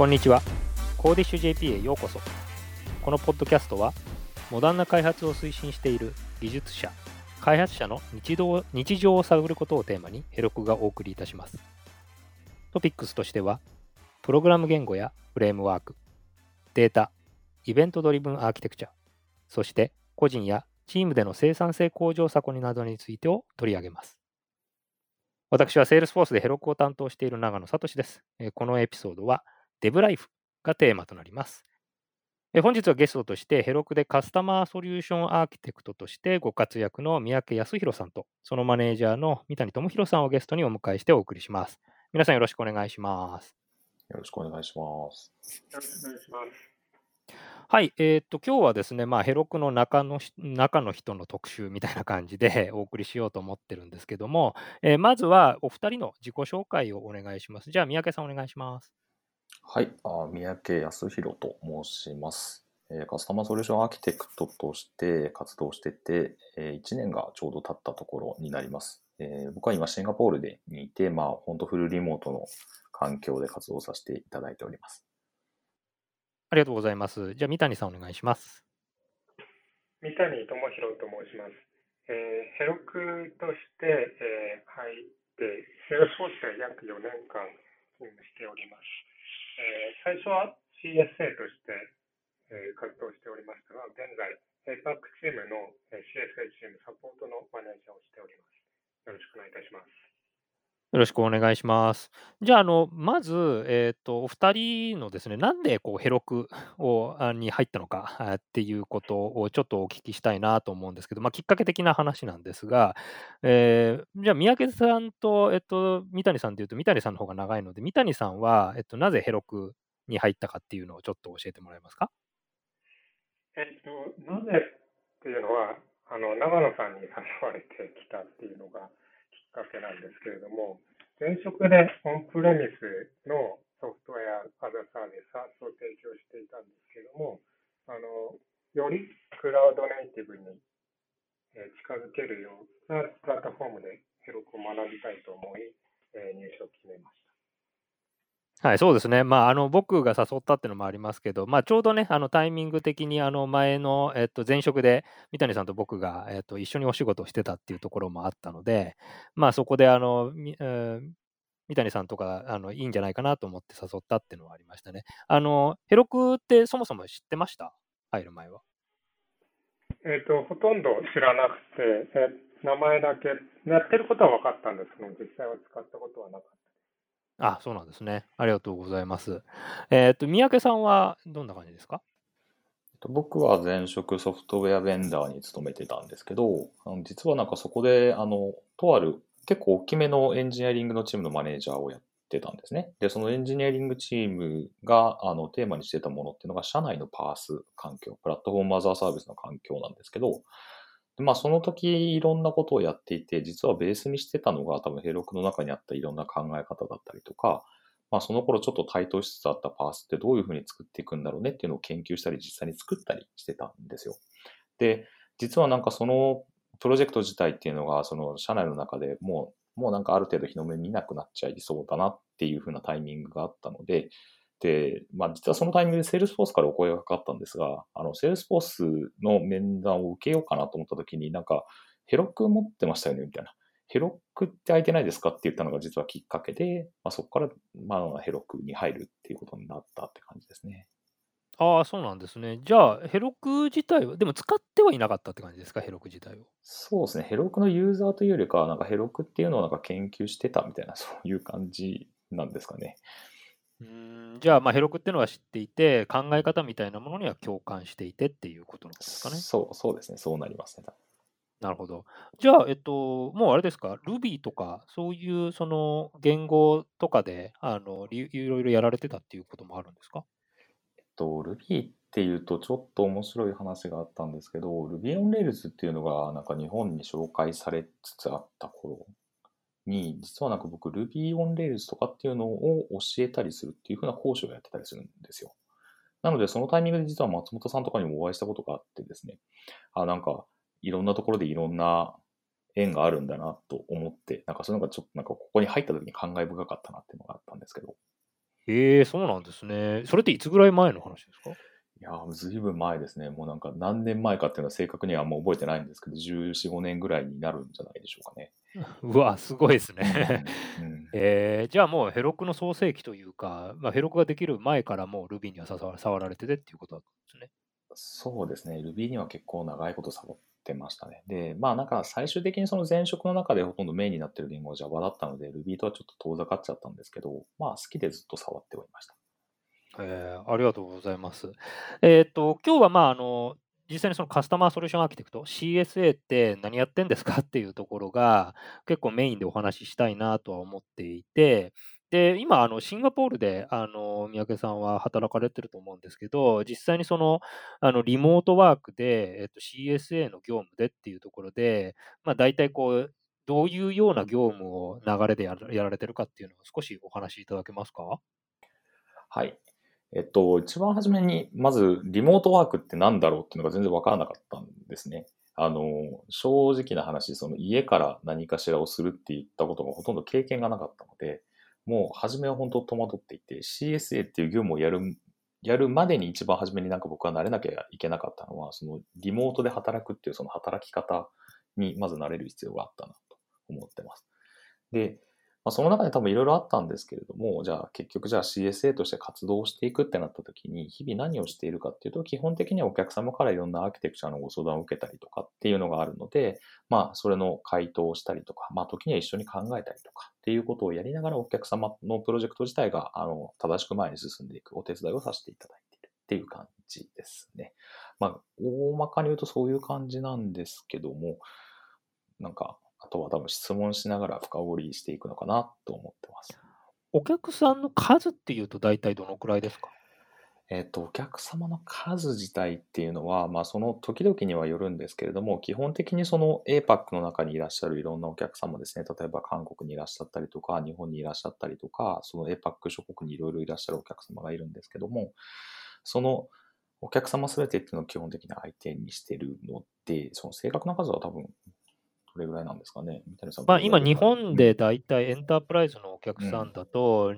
こんにちは。コーディッシュ JP へようこそ。このポッドキャストは、モダンな開発を推進している技術者、開発者の日常日常を探ることをテーマにヘロクがお送りいたします。トピックスとしては、プログラム言語やフレームワーク、データ、イベントドリブンアーキテクチャ、そして個人やチームでの生産性向上策などについてを取り上げます。私は Salesforce でヘロクを担当している長野聡です。このエピソードは DevLife がテーマとなります。本日はゲストとしてヘロクでカスタマーソリューションアーキテクトとしてご活躍の三宅康弘さんとそのマネージャーの三谷智弘さんをゲストにお迎えしてお送りします。皆さんよろしくお願いします。よろしくお願いします。よろしくお願いします。はい、えー、っと、今日はですね、まあ、ヘロクの中の中の人の特集みたいな感じで お送りしようと思ってるんですけども、えー、まずはお二人の自己紹介をお願いします。じゃあ、三宅さんお願いします。はい、あ三宅康弘と申します、えー。カスタマーソリューションアーキテクトとして活動してて、えー、1年がちょうど経ったところになります。えー、僕は今シンガポールでにいて、まあ、本当フルリモートの環境で活動させていただいております。ありがとうございます。じゃあ、三谷さんお願いします。三谷智弘と申します。えー、 Heroku として、えー、入って、セールスフォースで約4年間勤務しております。えー、最初は CSA として、えー、活動しておりましたが、現在、APAC チームのえー CSA チームサポートのマネージャーをしております。よろしくお願いいたします。よろしくお願いします。じゃあ、あの、まず、えっと、お二人のですね、なんでこう Herokuをあに入ったのかあっていうことをちょっとお聞きしたいなと思うんですけど、まあ、きっかけ的な話なんですが、えーじゃあ、三宅さんと、えっと、三谷さんでいうと、三谷さんの方が長いので、三谷さんは、えっと、なぜヘロクに入ったかっていうのをちょっと教えてもらえますか？えっと、なぜっていうのは、あの、長野さんに誘われてきたっていうのが、かけなんですけれども、前職でオンプレミスのソフトウェア、アザサービス、サースを提供していたんですけれども、あのよりクラウドネイティブに近づけるようなプラットフォームでヘロクを学びたいと思い、入社を決めました。はい、そうですね。まあ、あの、僕が誘ったっていうのもありますけど、まあ、ちょうどね、あの、タイミング的に、あの、前の、えっと、前職で、三谷さんと僕が、えっと、一緒にお仕事をしてたっていうところもあったので、まあ、そこで、あの、みえー三谷さんとか、あの、いいんじゃないかなと思って誘ったっていうのはありましたね。あの、ヘロクってそもそも知ってました？入る前は。えっ、と、ほとんど知らなくて、え名前だけ、やってることは分かったんですけど、実際は使ったことはなかった。あ、そうなんですね。ありがとうございます。えっと、三宅さんはどんな感じですか？僕は前職ソフトウェアベンダーに勤めてたんですけど、あの実はなんかそこで、あの、とある結構大きめのエンジニアリングのチームのマネージャーをやってたんですね。で、そのエンジニアリングチームがあのテーマにしてたものっていうのが社内のパース環境、プラットフォームアザーサービスの環境なんですけど、まあその時いろんなことをやっていて、実はベースにしてたのが多分ヘロクの中にあったいろんな考え方だったりとか、まあその頃ちょっと台頭しつつあったパースってどういうふうに作っていくんだろうねっていうのを研究したり実際に作ったりしてたんですよ。で、実はなんかそのプロジェクト自体っていうのがその社内の中でもう、もうなんかある程度日の目見なくなっちゃいそうだなっていうふうなタイミングがあったの、で、まあ実はそのタイミングで Salesforce からお声がかかったんですが、あの、 Salesforce の面談を受けようかなと思った時に、なんか、 Heroku 持ってましたよねみたいな。 Heroku って空いてないですかって言ったのが実はきっかけで、まあ、そこから、まあ、 Heroku に入るっていうことになったって感じですね。ああ、そうなんですね。じゃあ、 Heroku 自体は、でも使ってはいなかったって感じですか、 Heroku 自体を。そうですね。 Heroku のユーザーというよりかは、なんか Heroku っていうのをなんか研究してたみたいな、そういう感じなんですかね。うんじゃあ、まあ、ヘロクっていうのは知っていて、考え方みたいなものには共感していてっていうことなんですかね。そうそうですね、そうなりますね。なるほど。じゃあ、えっと、もうあれですか、Ruby とか、そういうその言語とかであのいろいろやられてたっていうこともあるんですか？えっと、Ruby っていうと、ちょっと面白い話があったんですけど、Ruby on Rails っていうのが、なんか日本に紹介されつつあった頃に、実はなんか僕 Ruby on Rails とかっていうのを教えたりするっていうふうな講師をやってたりするんですよ。なので、そのタイミングで実は松本さんとかにもお会いしたことがあってですね、あ、なんか、いろんなところでいろんな縁があるんだなと思って、なんかそういうのがちょっとなんかここに入った時に感慨深かったなっていうのがあったんですけど。へえ、そうなんですね。それっていつぐらい前の話ですか？いやー、ずいぶん前ですね。もうなんか何年前かっていうのは正確にはもう覚えてないんですけど、14、5年ぐらいになるんじゃないでしょうかね。うわ、すごいですね。うんうん えー、じゃあもうヘロクの創世期というか、まあ、ヘロクができる前からもう Ruby には触触られててっていうことだったんですね。そうですね。Ruby には結構長いこと触ってましたね。で、まあなんか最終的にその前職の中でほとんどメインになってる言語は Java だったので、Ruby とはちょっと遠ざかっちゃったんですけど、まあ好きでずっと触っておりました。えーありがとうございます。えっ、と、今日はまあ、あの、実際にそのカスタマーソリューションアーキテクト、CSA って何やってんですかっていうところが結構メインでお話ししたいなとは思っていて、で、今、あの、シンガポールで、あの、三宅さんは働かれてると思うんですけど、実際にその、あの、リモートワークで、えっと、CSA の業務でっていうところで、まあ、大体こう、どういうような業務を流れでやられてるかっていうのを少しお話しいただけますか？はい。えっと、一番初めに、まず、リモートワークって何だろうっていうのが全然わからなかったんですね。あの、正直な話、その家から何かしらをするって言ったことがほとんど経験がなかったので、もう初めは本当戸惑っていて、CSA っていう業務をやる、やるまでに一番初めになんか僕は慣れなきゃいけなかったのは、そのリモートで働くっていうその働き方にまず慣れる必要があったなと思ってます。で、まあ、その中で多分いろいろあったんですけれども、じゃあ結局じゃあ CSA として活動していくってなった時に、日々何をしているかっていうと、基本的にはお客様からいろんなアーキテクチャのご相談を受けたりとかっていうのがあるので、まあそれの回答をしたりとか、まあ時には一緒に考えたりとかっていうことをやりながらお客様のプロジェクト自体があの正しく前に進んでいくお手伝いをさせていただいているっていう感じですね。まあ大まかに言うとそういう感じなんですけども、なんかとは多分質問しながら深掘りしていくのかなと思ってます。お客さんの数っていうと大体どのくらいですか？えっと、お客様の数自体っていうのは、まあ、その時々にはよるんですけれども、基本的にその APAC の中にいらっしゃるいろんなお客様ですね、例えば韓国にいらっしゃったりとか、日本にいらっしゃったりとか、その APAC 諸国にいろいろいらっしゃるお客様がいるんですけども、そのお客様すべてっていうのを基本的に相手にしてるので、その正確な数は多分、どれぐらいなんですかね？三谷さんまあ、今、日本で大体エンタープライズのお客さんだと、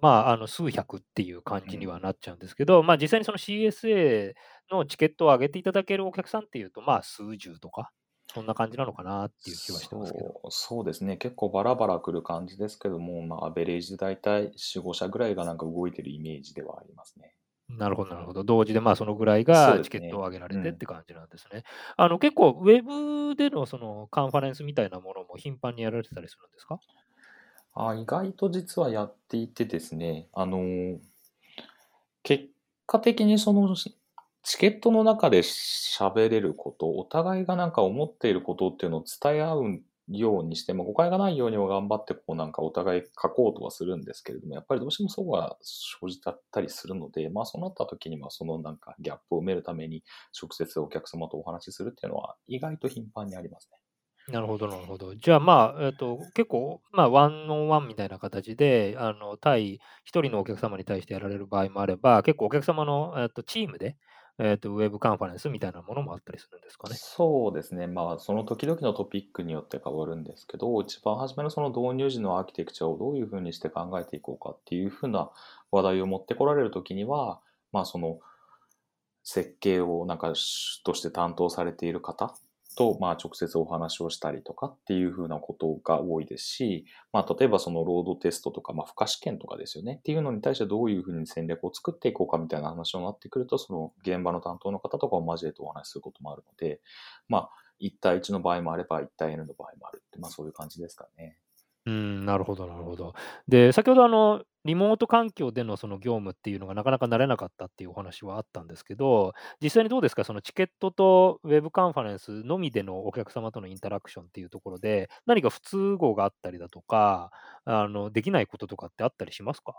まあ、あの数百っていう感じにはなっちゃうんですけど、まあ、実際にその CSA のチケットを上げていただけるお客さんっていうと、まあ、数十とか、そんな感じなのかなっていう気はしてますけど。そうですね。結構バラバラ来る感じですけども、まあ、アベレージで大体4、5社ぐらいがなんか動いてるイメージではありますね。なるほど、なるほど。同時で、まあ、そのぐらいがチケットを上げられてって感じなんですね。あの、結構、ウェブでのそのカンファレンスみたいなものも頻繁にやられてたりするんですか？あ、意外と実はやっていてですね、あのー結果的にそのチケットの中で喋れること、お互いがなんか思っていることっていうのを伝え合うようにして、まあ、誤解がないようには頑張ってこうなんかお互い書こうとはするんですけれども、やっぱりどうしてもそこが生じたったりするので、まあそうなった時にはそのなんかギャップを埋めるために直接お客様とお話しするっていうのは意外と頻繁にありますね。なるほど、なるほど。じゃあ、まあ、えっと、結構、まあ、ワンオンワンみたいな形で、あの、対一人のお客様に対してやられる場合もあれば、結構お客様の、えっと、チームで、えーと、ウェブカンファレンスみたいなものもあったりするんですかね。そうですね。まあ、その時々のトピックによって変わるんですけど、一番初めのその導入時のアーキテクチャをどういうふうにして考えていこうかっていうふうな話題を持ってこられる時には、まあ、その設計をなんかとして担当されている方と、まあ、直接お話をしたりとかっていうふうなことが多いですし、まあ、例えばそのロードテストとか、まあ、付加試験とかですよねっていうのに対してどういうふうに戦略を作っていこうかみたいな話になってくると、その現場の担当の方とかを交えてお話しすることもあるので、まあ、1対1の場合もあれば1対 N の場合もあるって、まあ、そういう感じですかね。うん、なるほど、なるほど。で、先ほど、あの、リモート環境でのその業務っていうのがなかなか慣れなかったっていうお話はあったんですけど、実際にどうですか、そのチケットとウェブカンファレンスのみでのお客様とのインタラクションっていうところで、何か不都合があったりだとか、あの、できないこととかってあったりしますか？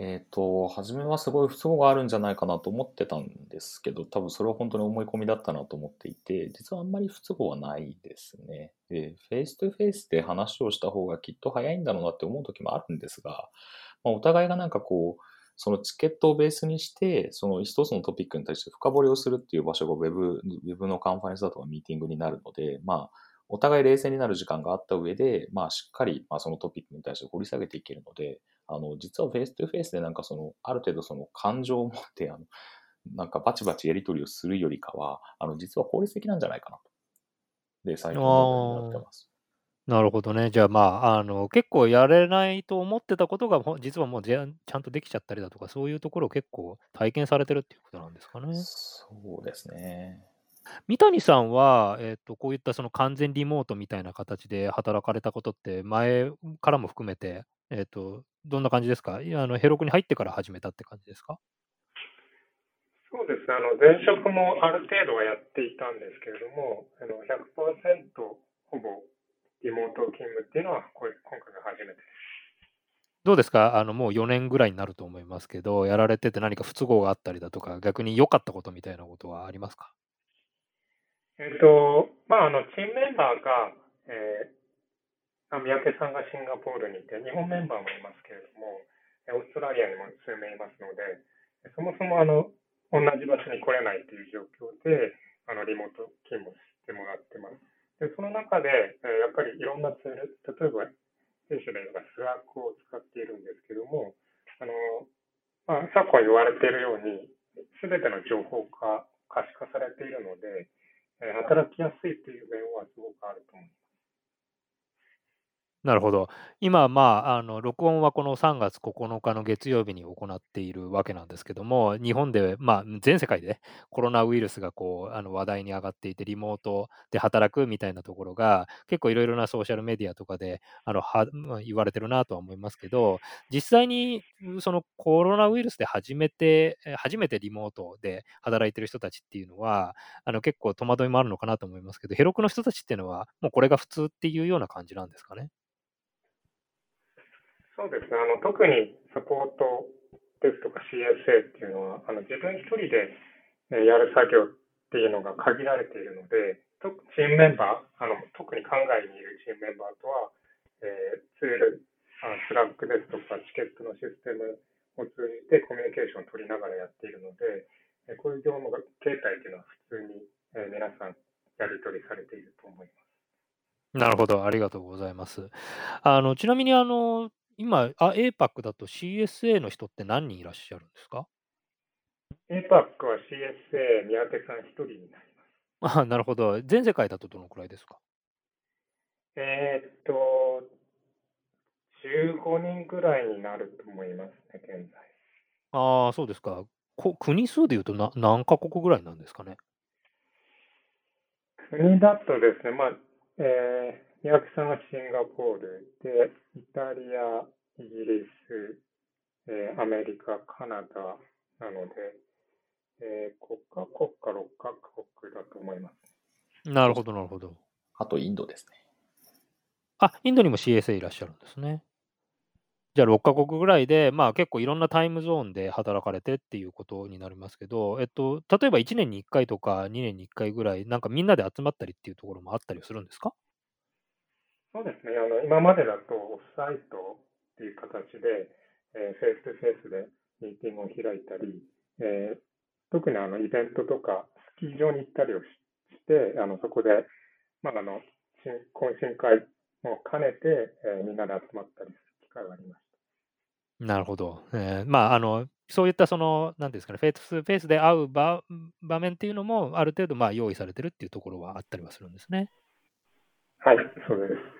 えっと、初めはすごい不都合があるんじゃないかなと思ってたんですけど、多分それは本当に思い込みだったなと思っていて、実はあんまり不都合はないですね。で、 face to face で話をした方がきっと早いんだろうなって思う時もあるんですが、まあ、お互いがなんかこう、そのチケットをベースにして、その一つのトピックに対して深掘りをするっていう場所がウェブ、ウェブのカンファレンスだとかミーティングになるので、まあ、お互い冷静になる時間があった上で、まあ、しっかり、まあ、そのトピックに対して掘り下げていけるので、あの、実はフェイス2フェイスでなんかその、ある程度その感情を持って、あの、なんかバチバチやり取りをするよりかは、あの、実は効率的なんじゃないかなと。で、最近思ってます。なるほどね。じゃあ、まあ、あの、結構やれないと思ってたことが、実はもうちゃんとできちゃったりだとか、そういうところを結構体験されてるっていうことなんですかね。そうですね。三谷さんは、えっと、こういったその完全リモートみたいな形で働かれたことって、前からも含めて、えっと、どんな感じですか？あのヘロクに入ってから始めたって感じですか？そうですね。あの、前職もある程度はやっていたんですけれども、あの、100%ほぼリモート勤務っていうのは、これ今回が初めてです。どうですか？あの、もう4年ぐらいになると思いますけど、やられてて何か不都合があったりだとか、逆に良かったことみたいなことはありますか？えっと、まあ、あの、チームメンバーが、えー、三宅さんがシンガポールにいて、日本メンバーもいますけれども、オーストラリアにも数名いますので、そもそもあの、同じ場所に来れないという状況で、あの、リモート勤務してもらってます。で、その中で、えやっぱりいろんなツール、例えば、弊社で言えば Slack を使っているんですけども、あの、まあ、昨今言われているように、すべての情報が可視化されているので、働きやすいという面はすごくあると思います。なるほど。今、まあ、あの、録音はこの3月9日の月曜日に行っているわけなんですけども、日本で、まあ、全世界でコロナウイルスがこう、あの話題に上がっていて、リモートで働くみたいなところが、結構いろいろなソーシャルメディアとかで、あの、は、言われてるなとは思いますけど、実際にそのコロナウイルスで初めて、初めてリモートで働いてる人たちっていうのは、あの、結構戸惑いもあるのかなと思いますけど、ヘロクの人たちっていうのは、もうこれが普通っていうような感じなんですかね？そうですね。あの、特にサポートですとか CSA っていうのは、あの、自分一人でやる作業っていうのが限られているので、とチームメンバー、あの、特に海外にいるチームメンバーとは、えー、ツール、あ Slack ですとかチケットのシステムを通じてコミュニケーションを取りながらやっているので、えこういう業務が形態っていうのは普通に、え皆さんやり取りされていると思います。なるほど、ありがとうございます。あのちなみにあの今、あ、APAC だと CSA の人って何人いらっしゃるんですか ?APAC は CSA 三宅さん一人になります。あなるほど。全世界だとどのくらいですか？えー、っと、15人ぐらいになると思いますね、現在。ああ、そうですか。こ国数でいうとな何カ国ぐらいなんですかね？国だとですね、まあ、えー、三宅さんはシンガポールで、イタリア、イギリス、えー、アメリカ、カナダなので、えー、国家国家6カ国だと思います。なるほど、なるほど。あとインドですね。あ、インドにも CSA いらっしゃるんですね。じゃあ6カ国ぐらいで、まあ結構いろんなタイムゾーンで働かれてっていうことになりますけど、えっと、例えば1年に1回とか2年に1回ぐらい、なんかみんなで集まったりっていうところもあったりするんですか？そうですね。あの、今までだとオフサイトっていう形で、えー、フェイス2フェイスでミーティングを開いたり、えー、特にあの、イベントとか、スキー場に行ったりをして、あの、そこで、まあ、あの、懇親会も兼ねて、えー、みんなで集まったりする機会がありました。なるほど。えー、まあ、あの、そういったその、なんですかね、フェイス2フェイスで会う場場面っていうのも、ある程度まあ用意されてるっていうところはあったりはするんですね。はい、そうです。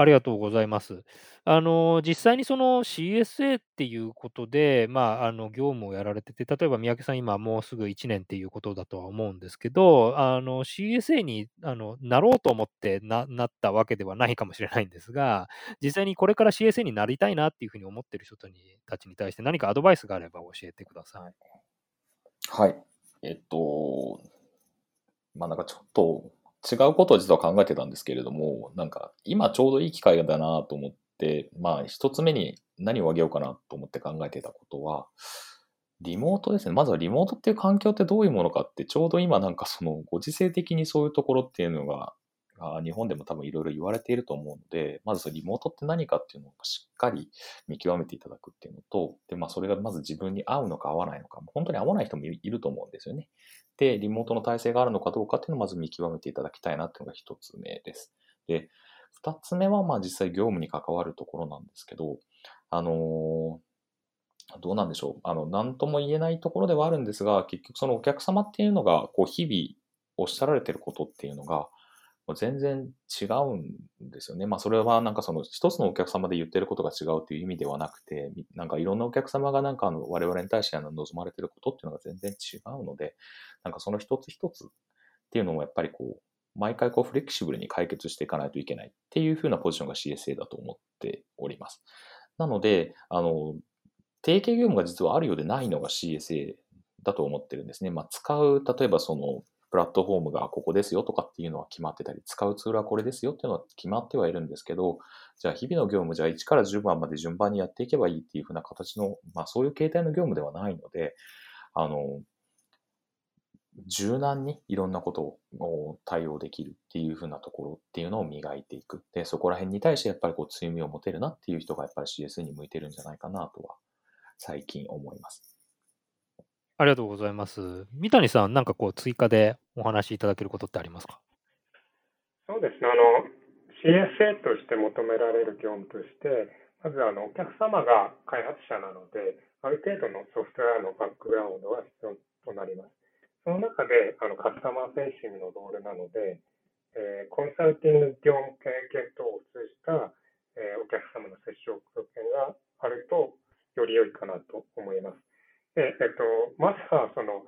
ありがとうございます。あの、実際にその CSA っていうことで、まあ、あの、業務をやられてて、例えば三宅さん今もうすぐ1年っていうことだとは思うんですけど、あの、CSA に、あの、なろうと思ってななったわけではないかもしれないんですが、実際にこれから CSA になりたいなっていうふうに思ってる人たちに対して何かアドバイスがあれば教えてください。はい。えっと、まあなんかちょっと違うことを実は考えてたんですけれども、なんか今ちょうどいい機会だなと思って、まあ一つ目に何をあげようかなと思って考えてたことは、リモートですね。まずはリモートっていう環境ってどういうものかって、ちょうど今なんかそのご時世的にそういうところっていうのが、日本でも多分いろいろ言われていると思うので、まずそのリモートって何かっていうのをしっかり見極めていただくっていうのと、で、まあそれがまず自分に合うのか合わないのか、本当に合わない人もいると思うんですよね。で、リモートの体制があるのかどうかっていうのをまず見極めていただきたいなっていうのが一つ目です。で、二つ目はまあ実際業務に関わるところなんですけど、あのどうなんでしょう。あの、なんとも言えないところではあるんですが、結局そのお客様っていうのが、こう、日々おっしゃられてることっていうのが、全然違うんですよね。まあ、それはなんかその一つのお客様で言ってることが違うという意味ではなくて、なんかいろんなお客様がなんかあの我々に対してあの望まれてることっていうのが全然違うので、なんかその一つ一つっていうのもやっぱりこう、毎回こうフレキシブルに解決していかないといけないっていうふうなポジションが CSA だと思っております。なので、あの、定型業務が実はあるようでないのが CSA だと思ってるんですね。まあ、使う、例えばその、プラットフォームがここですよとかっていうのは決まってたり、使うツールはこれですよっていうのは決まってはいるんですけど、じゃあ日々の業務、じゃあ1から10番まで順番にやっていけばいいっていうふうな形の、まあそういう形態の業務ではないので、あの、柔軟にいろんなことを対応できるっていうふうなところっていうのを磨いていく。で、そこら辺に対してやっぱりこう強みを持てるなっていう人がやっぱり CS に向いてるんじゃないかなとは最近思います。ありがとうございます。三谷さん、なんかこう追加でお話しいただけることってありますか？そうですね。あの、CSA として求められる業務として、まずあのお客様が開発者なので、ある程度のソフトウェアのバックグラウンドが必要となります。その中であのカスタマーフェイシングのロールなので、えー、コンサルティング業務経験等を通じた、えー、お客様の接触権があるとより良いかなと思います。でえっと、まずはその、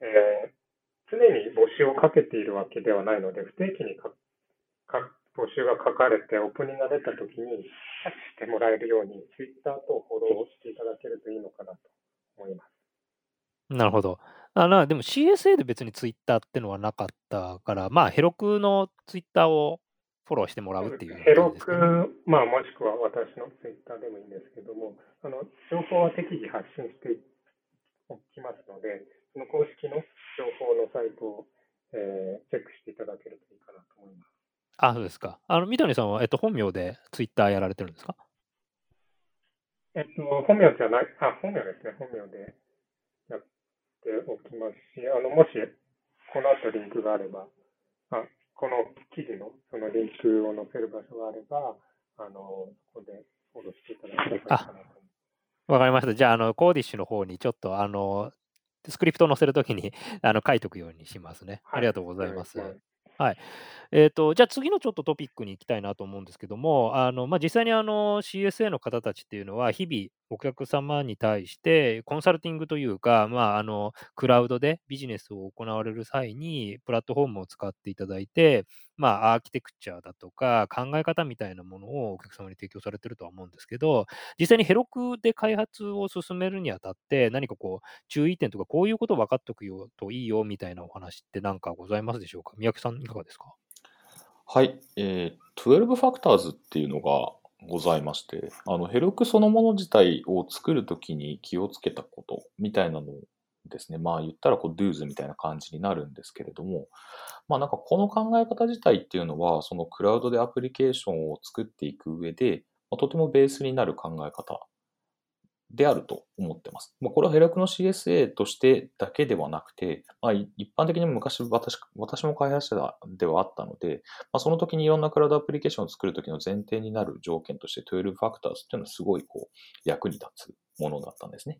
えー、常に募集をかけているわけではないので、不定期にかか募集が書かれて、オープニングが出たときに、キャッチしてもらえるように、ツイッターとフォローしていただけるといいのかなと思います。なるほど。あなでも CSA で別にツイッターってのはなかったから、まあ、ヘロクのツイッターをフォローしてもらうっていう、ね、ヘロク、まあ、もしくは私のツイッターでもいいんですけども、あの情報は適宜発信しておきますので、その公式の情報のサイトを、えー、チェックしていただけるといいかなと思います。あ、そうですか。あの、三谷さんは、えっと、本名でツイッターやられてるんですか？えっと、本名じゃない、あ、本名ですね、本名でておきますし、あの、もし、この後リンクがあれば、あこの記事のそのリンクを載せる場所があれば、あの、そこでフォローしていただければいいかなと思います。わかりました。じゃあ、あの、コーディッシュの方にちょっと、あの、スクリプトを載せるときに あの書いておくようにしますね。はい、ありがとうございます。はい。えっ、ー、と、じゃあ次のちょっとトピックに行きたいなと思うんですけども、あの、まあ、実際にあの CSA の方たちっていうのは、日々お客様に対してコンサルティングというか、まあ、あの、クラウドでビジネスを行われる際に、プラットフォームを使っていただいて、まあ、アーキテクチャだとか、考え方みたいなものをお客様に提供されてるとは思うんですけど、実際にヘロクで開発を進めるにあたって、何かこう、注意点とか、こういうこと分かっておくよといいよみたいなお話って何かございますでしょうか？宮城さん、いかがですか？はい、えー、12ファクターズっていうのがございまして、あの、ヘロクそのもの自体を作るときに気をつけたことみたいなのをですね。まあ言ったらこう do's みたいな感じになるんですけれども、まあなんかこの考え方自体っていうのは、そのクラウドでアプリケーションを作っていく上で、とてもベースになる考え方であると思ってます。まあ、これはヘラクの CSA としてだけではなくて、まあ、一般的に昔私私も開発者ではあったので、まあ、その時にいろんなクラウドアプリケーションを作る時の前提になる条件として12ファクターズっていうのはすごいこう役に立つものだったんですね。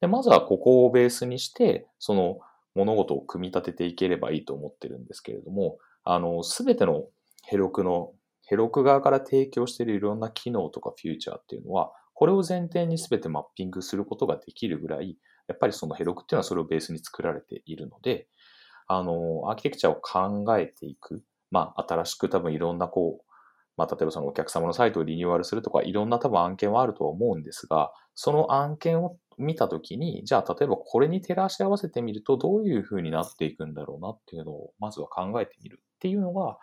でまずはここをベースにして、その物事を組み立てていければいいと思ってるんですけれども、あの、すべてのヘロクのヘロク側から提供しているいろんな機能とかフューチャーっていうのは、これを前提に全てマッピングすることができるぐらい、やっぱりそのヘロクっていうのはそれをベースに作られているので、あの、アーキテクチャを考えていく。まあ、新しく多分いろんなこう、まあ、例えばそのお客様のサイトをリニューアルするとか、いろんな多分案件はあるとは思うんですが、その案件を見たときに、じゃあ例えばこれに照らし合わせてみるとどういうふうになっていくんだろうなっていうのをまずは考えてみるっていうのが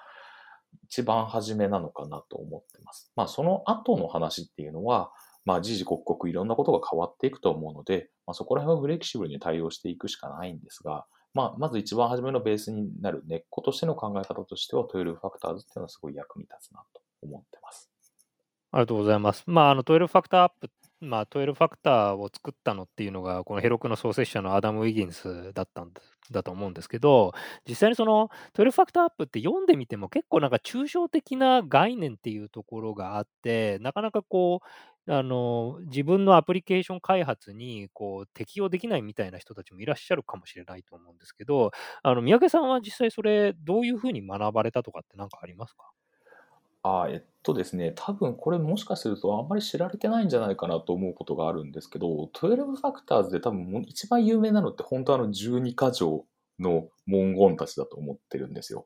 一番初めなのかなと思ってます。まあその後の話っていうのは、まあ、時々刻々いろんなことが変わっていくと思うので、まあ、そこら辺はフレキシブルに対応していくしかないんですが、まあ、まず一番初めのベースになる根っことしての考え方としては、12ファクターズっていうのはすごい役に立つなと思ってます。ありがとうございます。まあ、あの12ファクターアップ、まあ、12ファクターを作ったのっていうのが、このヘロクの創設者のアダム・ウィギンスだったんだと思うんですけど、実際にその12ファクターアップって読んでみても結構なんか抽象的な概念っていうところがあって、なかなかこう、あの、自分のアプリケーション開発に、こう、適用できないみたいな人たちもいらっしゃるかもしれないと思うんですけど、あの、三宅さんは実際それ、どういうふうに学ばれたとかって何かありますか？あ、えっとですね、多分これもしかするとあんまり知られてないんじゃないかなと思うことがあるんですけど、12ファクターズで多分一番有名なのって本当あの12箇条の文言たちだと思ってるんですよ。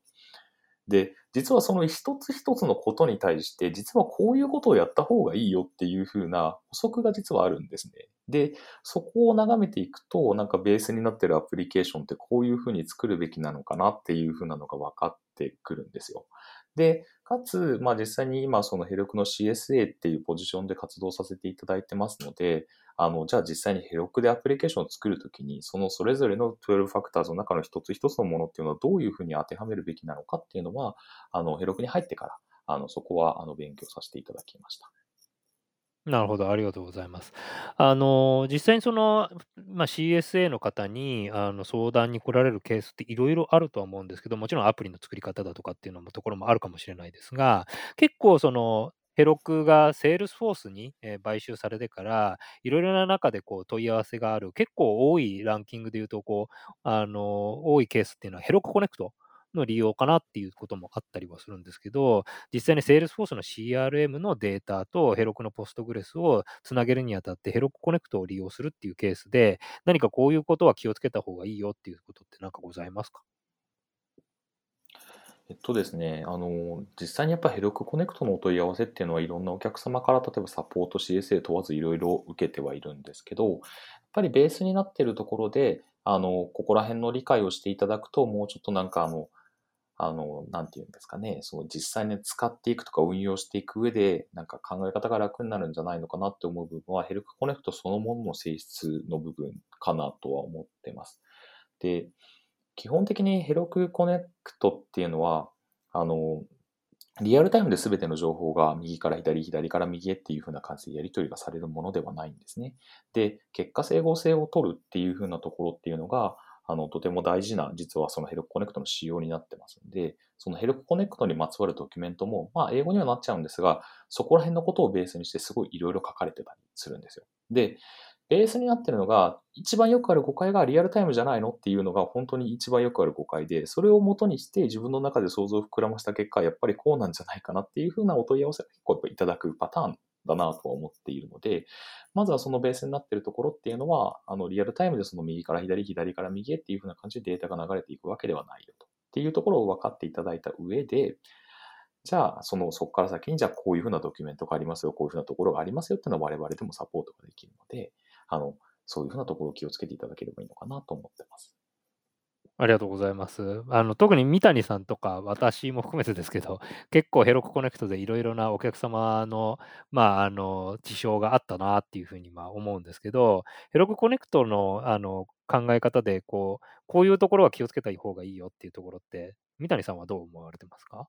で、実はその一つ一つのことに対して、実はこういうことをやった方がいいよっていうふうな補足が実はあるんですね。で、そこを眺めていくと、なんかベースになってるアプリケーションってこういうふうに作るべきなのかなっていうふうなのが分かってくるんですよ。で、かつ、まあ実際に今そのヘルクの CSA っていうポジションで活動させていただいてますので、あの、じゃあ実際にヘロクでアプリケーションを作るときに、そのそれぞれの12ファクターズの中の一つ一つのものっていうのはどういうふうに当てはめるべきなのかっていうのは、あの、ヘロクに入ってから、あの、そこは、あの、勉強させていただきました。なるほど、ありがとうございます。あの、実際にその、まあ、CSA の方に、あの、相談に来られるケースっていろいろあるとは思うんですけど、もちろんアプリの作り方だとかっていうのもところもあるかもしれないですが、結構その、Heroku が Salesforce に、買収されてから、いろいろな中でこう問い合わせがある、結構多いランキングで言うと、こう、あの、多いケースっていうのは Heroku Connect の利用かなっていうこともあったりはするんですけど、実際に Salesforce の CRM のデータと Heroku の Postgres をつなげるにあたって、 Heroku Connect を利用するっていうケースで、何かこういうことは気をつけた方がいいよっていうことって何かございますか？えっとですね、あの、実際にやっぱヘロクコネクトのお問い合わせっていうのは、いろんなお客様から例えばサポート CSA 問わずいろいろ受けてはいるんですけど、やっぱりベースになっているところで、あの、ここら辺の理解をしていただくと、もうちょっとなんかあの、あの、なんていうんですかね、その実際に使っていくとか運用していく上で、なんか考え方が楽になるんじゃないのかなって思う部分は、ヘルクコネクトそのものの性質の部分かなとは思ってます。で、基本的に Heroku Connect っていうのは、あの、リアルタイムで全ての情報が右から左、左から右へっていう風な感じでやり取りがされるものではないんですね。で、結果整合性を取るっていう風なところっていうのが、あの、とても大事な、実はその Heroku Connect の仕様になってますんで、その Heroku Connect にまつわるドキュメントも、まあ、英語にはなっちゃうんですが、そこら辺のことをベースにしてすごいいろいろ書かれてたりするんですよ。で、ベースになってるのが、一番よくある誤解がリアルタイムじゃないのっていうのが本当に一番よくある誤解で、それを元にして自分の中で想像を膨らました結果、やっぱりこうなんじゃないかなっていうふうなお問い合わせが結構いただくパターンだなとは思っているので、まずはそのベースになっているところっていうのは、あのリアルタイムでその右から左、左から右へっていうふうな感じでデータが流れていくわけではないよと。っていうところを分かっていただいた上で、じゃあ、その、そこから先に、じゃあ、こういうふうなドキュメントがありますよ、こういうふうなところがありますよっていうのは我々でもサポートができるので、あの、そういうふうなところを気をつけていただければいいのかなと思ってます。ありがとうございます。あの、特に三谷さんとか私も含めてですけど、結構ヘロクコネクトでいろいろなお客様の、まあ、あの、事象があったなっていうふうに、まあ、思うんですけど、ヘロクコネクトの、あの、考え方で、こう、こういうところは気をつけた方がいいよっていうところって、三谷さんはどう思われてますか？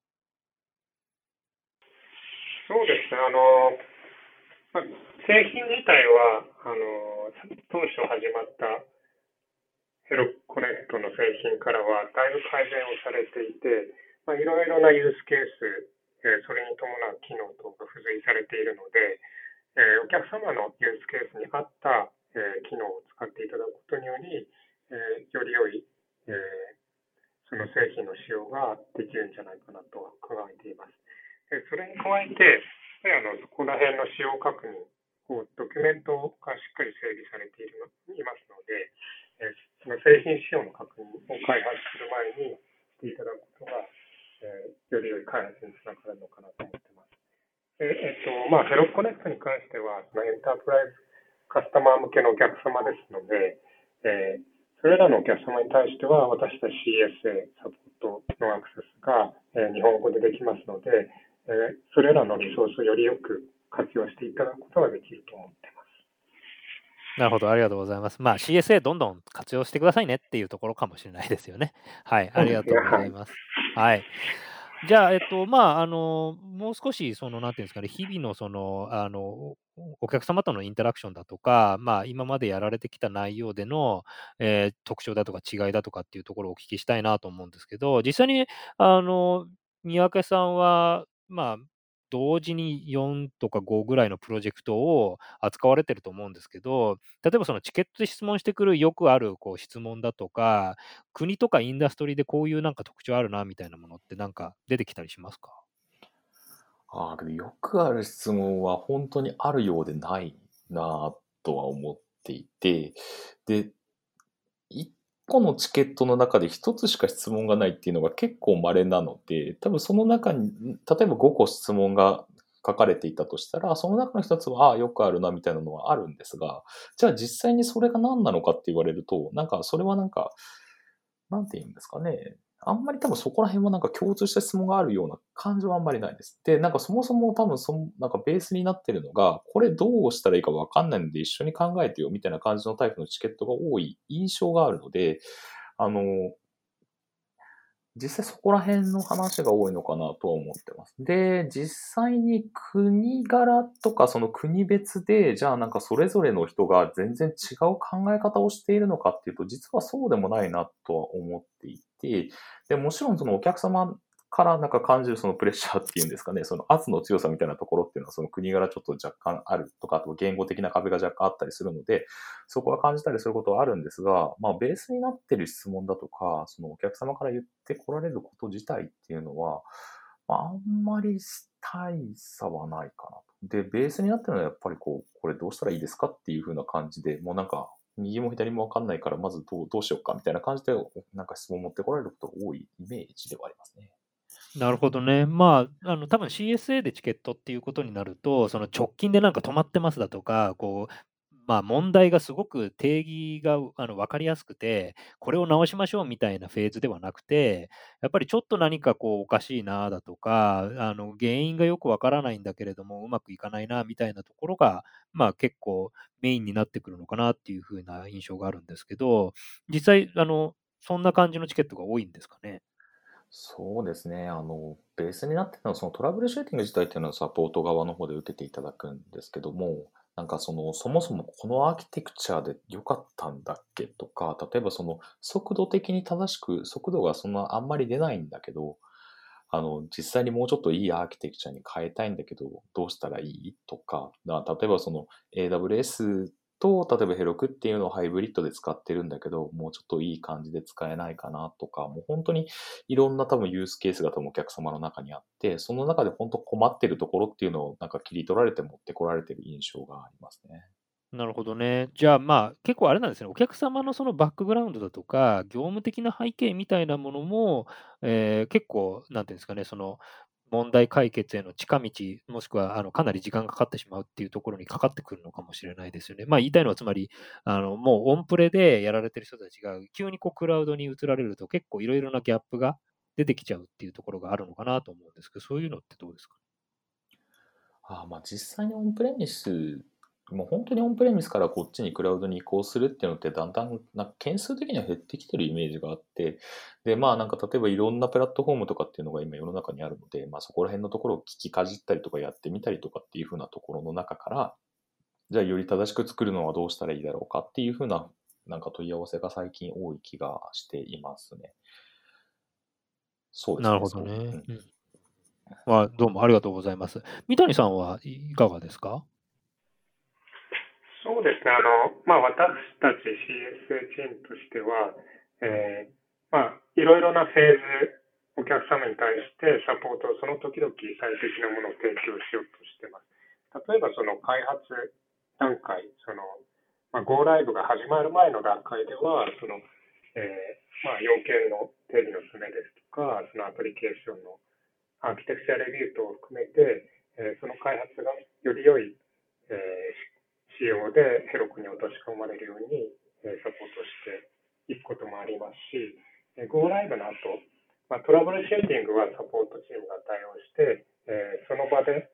そうですね。あの、まあ、製品自体は、あの、当初始まったヘロコネクトの製品からはだいぶ改善をされていて、まあ、いろいろなユースケース、えー、それに伴う機能等が付随されているので、えー、お客様のユースケースに合った、えー、機能を使っていただくことにより、えより良い、えその製品の使用ができるんじゃないかなと考えています。えそれに加えて、あのそこら辺の使用確認をドキュメントがしっかり整備されているいますので、えその製品仕様の確認を開発する前にしていただくことが、えより良い開発につながるのかなと思ってます。ええっと、まあ、ヘロコネクトに関しては、そのエンタープライズカスタマー向けのお客様ですので、えー、それらのお客様に対しては、私たち CSA サポートのアクセスが、えー、日本語でできますので、えー、それらのリソースをよりよく活用していただくことができると思っています。なるほど、ありがとうございます。まあ、CSA どんどん活用してくださいねっていうところかもしれないですよね。はい、ありがとうございます。はい。じゃあ、えっと、まあ、あの、もう少し、その、なんていうんですかね、日々の、その、あの、お客様とのインタラクションだとか、まあ、今までやられてきた内容での、えー、特徴だとか違いだとかっていうところをお聞きしたいなと思うんですけど、実際に、あの、三宅さんは、まあ、同時に4とか5ぐらいのプロジェクトを扱われてると思うんですけど、例えばそのチケットで質問してくるよくあるこう質問だとか、国とかインダストリーでこういうなんか特徴あるなみたいなものってなんか出てきたりしますか？ああ、けどよくある質問は本当にあるようでないなとは思っていて、で、個のチケットの中で1つしか質問がないっていうのが結構稀なので、多分その中に、例えば5個質問が書かれていたとしたら、その中の1つは、ああ、よくあるなみたいなのはあるんですが、じゃあ実際にそれが何なのかって言われると、なんかそれはなんか、なんて言うんですかね。あんまり多分そこら辺はなんか共通した質問があるような感じはあんまりないです。で、なんかそもそも多分その、なんかベースになってるのが、これどうしたらいいかわかんないので一緒に考えてよみたいな感じのタイプのチケットが多い印象があるので、あの、実際そこら辺の話が多いのかなとは思ってます。で、実際に国柄とかその国別で、じゃあなんかそれぞれの人が全然違う考え方をしているのかっていうと、実はそうでもないなとは思っていて、で、もちろんそのお客様からなんか感じるそのプレッシャーっていうんですかね、その圧の強さみたいなところっていうのはその国柄ちょっと若干あるとか、あと言語的な壁が若干あったりするので、そこは感じたりすることはあるんですが、まあベースになってる質問だとか、そのお客様から言ってこられること自体っていうのは、まあ、あんまり大差はないかなと。で、ベースになってるのはやっぱりこう、これどうしたらいいですかっていう風な感じで、もうなんか右も左もわかんないから、まずどうどうしようかみたいな感じで、なんか質問を持ってこられることが多いイメージではありますね。なるほどね。まあ、あの、多分 CSA でチケットっていうことになると、その直近でなんか止まってますだとか、こう、まあ、問題がすごく定義があの分かりやすくて、これを直しましょうみたいなフェーズではなくて、やっぱりちょっと何かこうおかしいなだとか、あの原因がよくわからないんだけれども、うまくいかないなみたいなところが、まあ、結構メインになってくるのかなっていうふうな印象があるんですけど、実際、あのそんな感じのチケットが多いんですかね？そうですね。あの、ベースになってるのは、そのトラブルシューティング自体っていうのはサポート側の方で受けていただくんですけども、なんかその、そもそもこのアーキテクチャで良かったんだっけとか、例えばその速度的に正しく、速度がそんなあんまり出ないんだけど、あの、実際にもうちょっといいアーキテクチャに変えたいんだけど、どうしたらいい？とか、例えばその AWS と、例えばヘロクっていうのをハイブリッドで使ってるんだけど、もうちょっといい感じで使えないかなとか、もう本当にいろんな多分ユースケースが多分お客様の中にあって、その中で本当困ってるところっていうのをなんか切り取られて持ってこられてる印象がありますね。なるほどね。じゃあ、まあ、結構あれなんですね。お客様のそのバックグラウンドだとか、業務的な背景みたいなものも、えー結構、なんていうんですかね、その問題解決への近道、もしくはあのかなり時間がかかってしまうっていうところにかかってくるのかもしれないですよね。まあ、言いたいのは、つまり、あのもうオンプレでやられてる人たちが、急にこうクラウドに移られると、結構いろいろなギャップが出てきちゃうっていうところがあるのかなと思うんですけど、そういうのってどうですかああまあ実際にオンプレミスもう本当にオンプレミスからこっちにクラウドに移行するっていうのってだんだんなんか件数的には減ってきてるイメージがあって、で、まあなんか例えばいろんなプラットフォームとかっていうのが今世の中にあるので、まあそこら辺のところを聞きかじったりとかやってみたりとかっていうふうなところの中から、じゃあより正しく作るのはどうしたらいいだろうかっていうふうななんか問い合わせが最近多い気がしていますね。そうですね。なるほどね。うんまあ、どうもありがとうございます。三谷さんはいかがですか？そうですね。あの、まあ、私たち CSA チームとしては、えーまあ、いろいろなフェーズ、お客様に対してサポートをその時々最適なものを提供しようとしてます。例えば、その開発段階、その、まあ、Go ライブが始まる前の段階では、その、えーまあ、要件の定義の詰めですとか、そのアプリケーションのアーキテクチャレビュー等を含めて、えーその開発がより良い、えー仕様でヘロクに落とし込まれるように、サポートしていくこともありますし、Go ライブの後、まあ、トラブルシェーディングはサポートチームが対応して、えーその場で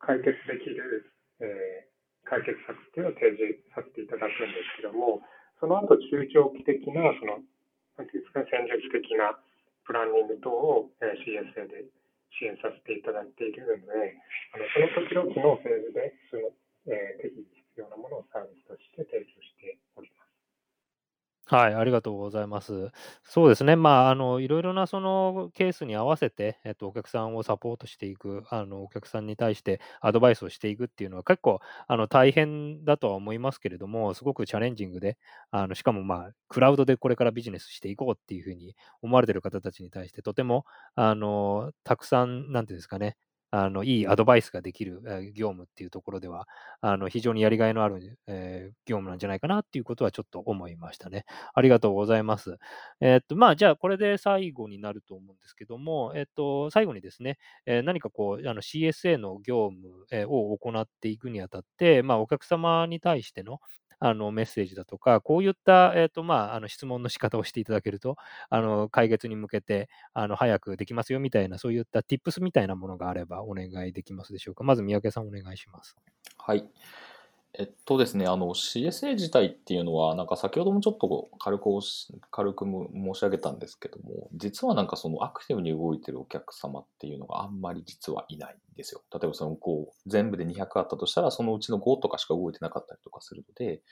解決できる、えー解決策っていうのを提示させていただくんですけども、その後中長期的な、その、なんていうんですか、戦術的なプランニング等を、えー CSA で支援させていただいているので、あのその時々のフェーズで、その、えー適宜必要なものをサービスとして提供しております。はい、ありがとうございます。そうですね、まあ、あの、いろいろなそのケースに合わせて、えっと、お客さんをサポートしていく、あの、お客さんに対してアドバイスをしていくっていうのは結構、あの、大変だとは思いますけれども、すごくチャレンジングで、あの、しかもまあ、クラウドでこれからビジネスしていこうっていうふうに思われてる方たちに対して、とても、あの、たくさん、なんていうんですかね、あの、いいアドバイスができる、えー業務っていうところでは、あの、非常にやりがいのある、えー業務なんじゃないかなっていうことはちょっと思いましたね。ありがとうございます。えーっと、まあ、じゃあ、これで最後になると思うんですけども、えーっと、最後にですね、えー何かこう、あの CSA の業務えーを行っていくにあたって、まあ、お客様に対してのあのメッセージだとか、こういった、えーと、まあ、あの質問の仕方をしていただけると、あの、解決に向けて、あの、早くできますよみたいな、そういった tips みたいなものがあればお願いできますでしょうか。まず、三宅さんお願いします。はい。えっとですね、あの CSA 自体っていうのは、なんか先ほどもちょっと軽く軽く申し上げたんですけども、実はなんかそのアクティブに動いてるお客様っていうのがあんまり実はいないんですよ。例えばその5、全部で200あったとしたら、そのうちの5とかしか動いてなかったりとかするので、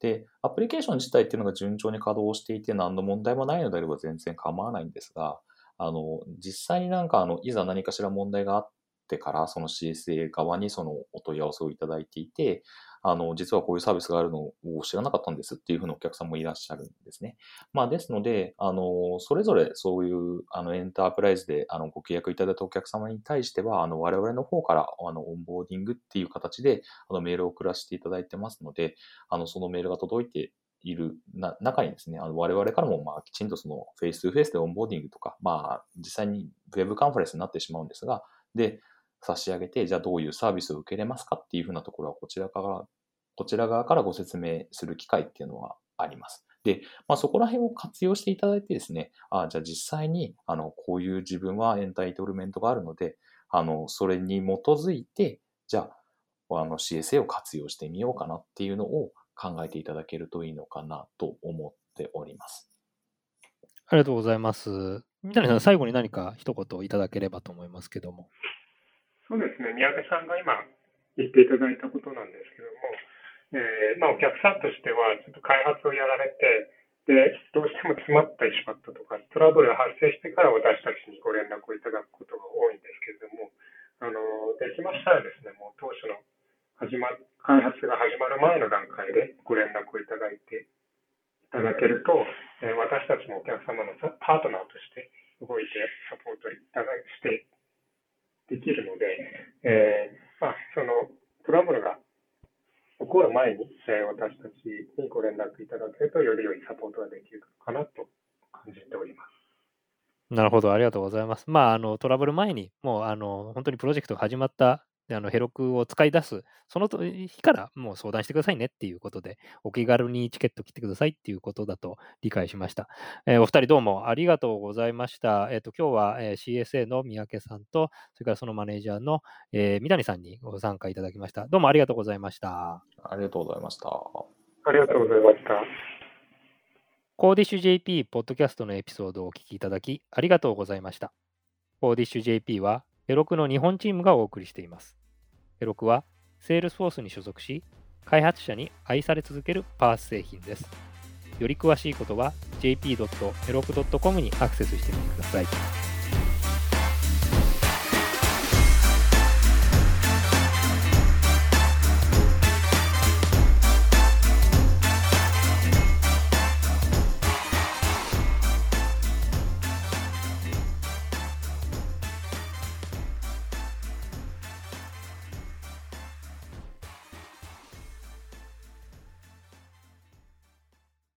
で、アプリケーション自体っていうのが順調に稼働していて何の問題もないのであれば全然構わないんですが、あの、実際になんかあの、いざ何かしら問題があってから、その CSA 側にそのお問い合わせをいただいていて、あの、実はこういうサービスがあるのを知らなかったんですっていうふうなお客さんもいらっしゃるんですね。まあ、ですので、あの、それぞれそういう、あの、エンタープライズで、あの、ご契約いただいたお客様に対しては、あの、我々の方から、あの、オンボーディングっていう形で、あの、メールを送らせていただいてますので、あの、そのメールが届いているな中にですね、あの我々からもまあきちんとそのフェイス2フェイスでオンボーディングとか、まあ実際にウェブカンファレンスになってしまうんですが、で、差し上げて、じゃあどういうサービスを受けれますかっていうふうなところはこちらから、こちら側からご説明する機会っていうのはあります。で、まあ、そこら辺を活用していただいてですね、あじゃあ実際に、あの、こういう自分は entitlement があるので、あの、それに基づいて、じゃあ、あの CSA を活用してみようかなっていうのを考えていただけるといいのかなと思っております。ありがとうございます。三谷さん、最後に何か一言いただければと思いますけども。そうですね、宮部さんが今言っていただいたことなんですけども、えーまあ、お客さんとしては、ちょっと開発をやられて、で、どうしても詰まってしまったとか、トラブルが発生してから私たちにご連絡をいただくことが多いんですけれども、あの、できましたらですね、もう当初の始ま、開発が始まる前の段階でご連絡をいただいていただけると、えー私たちもお客様のパートナーとして動いてサポートいただしてできるので、えーまあ、そのトラブルが起こる前に、えー私たちにご連絡いただけると、より良いサポートができるかなと感じております。なるほど、ありがとうございます。まあ、あのトラブル前に、もうあの本当にプロジェクトが始まったあのヘロクを使い出す、そのと日からもう相談してくださいねっていうことで、お気軽にチケット切ってくださいっていうことだと理解しました。えーお二人どうもありがとうございました。えっ、と、今日は、えー CSA の三宅さんと、それからそのマネージャーの、えー三谷さんにご参加いただきました。どうもありがとうございました。ありがとうございました。ありがとうございました。コーディッシュ JP ポッドキャストのエピソードをお聞きいただきありがとうございました。コーディッシュ JP はエロクの日本チームがお送りしています。エロクは Salesforce に所属し、開発者に愛され続ける PaaS 製品です。より詳しいことは jp.heroku.com にアクセスしてみてください。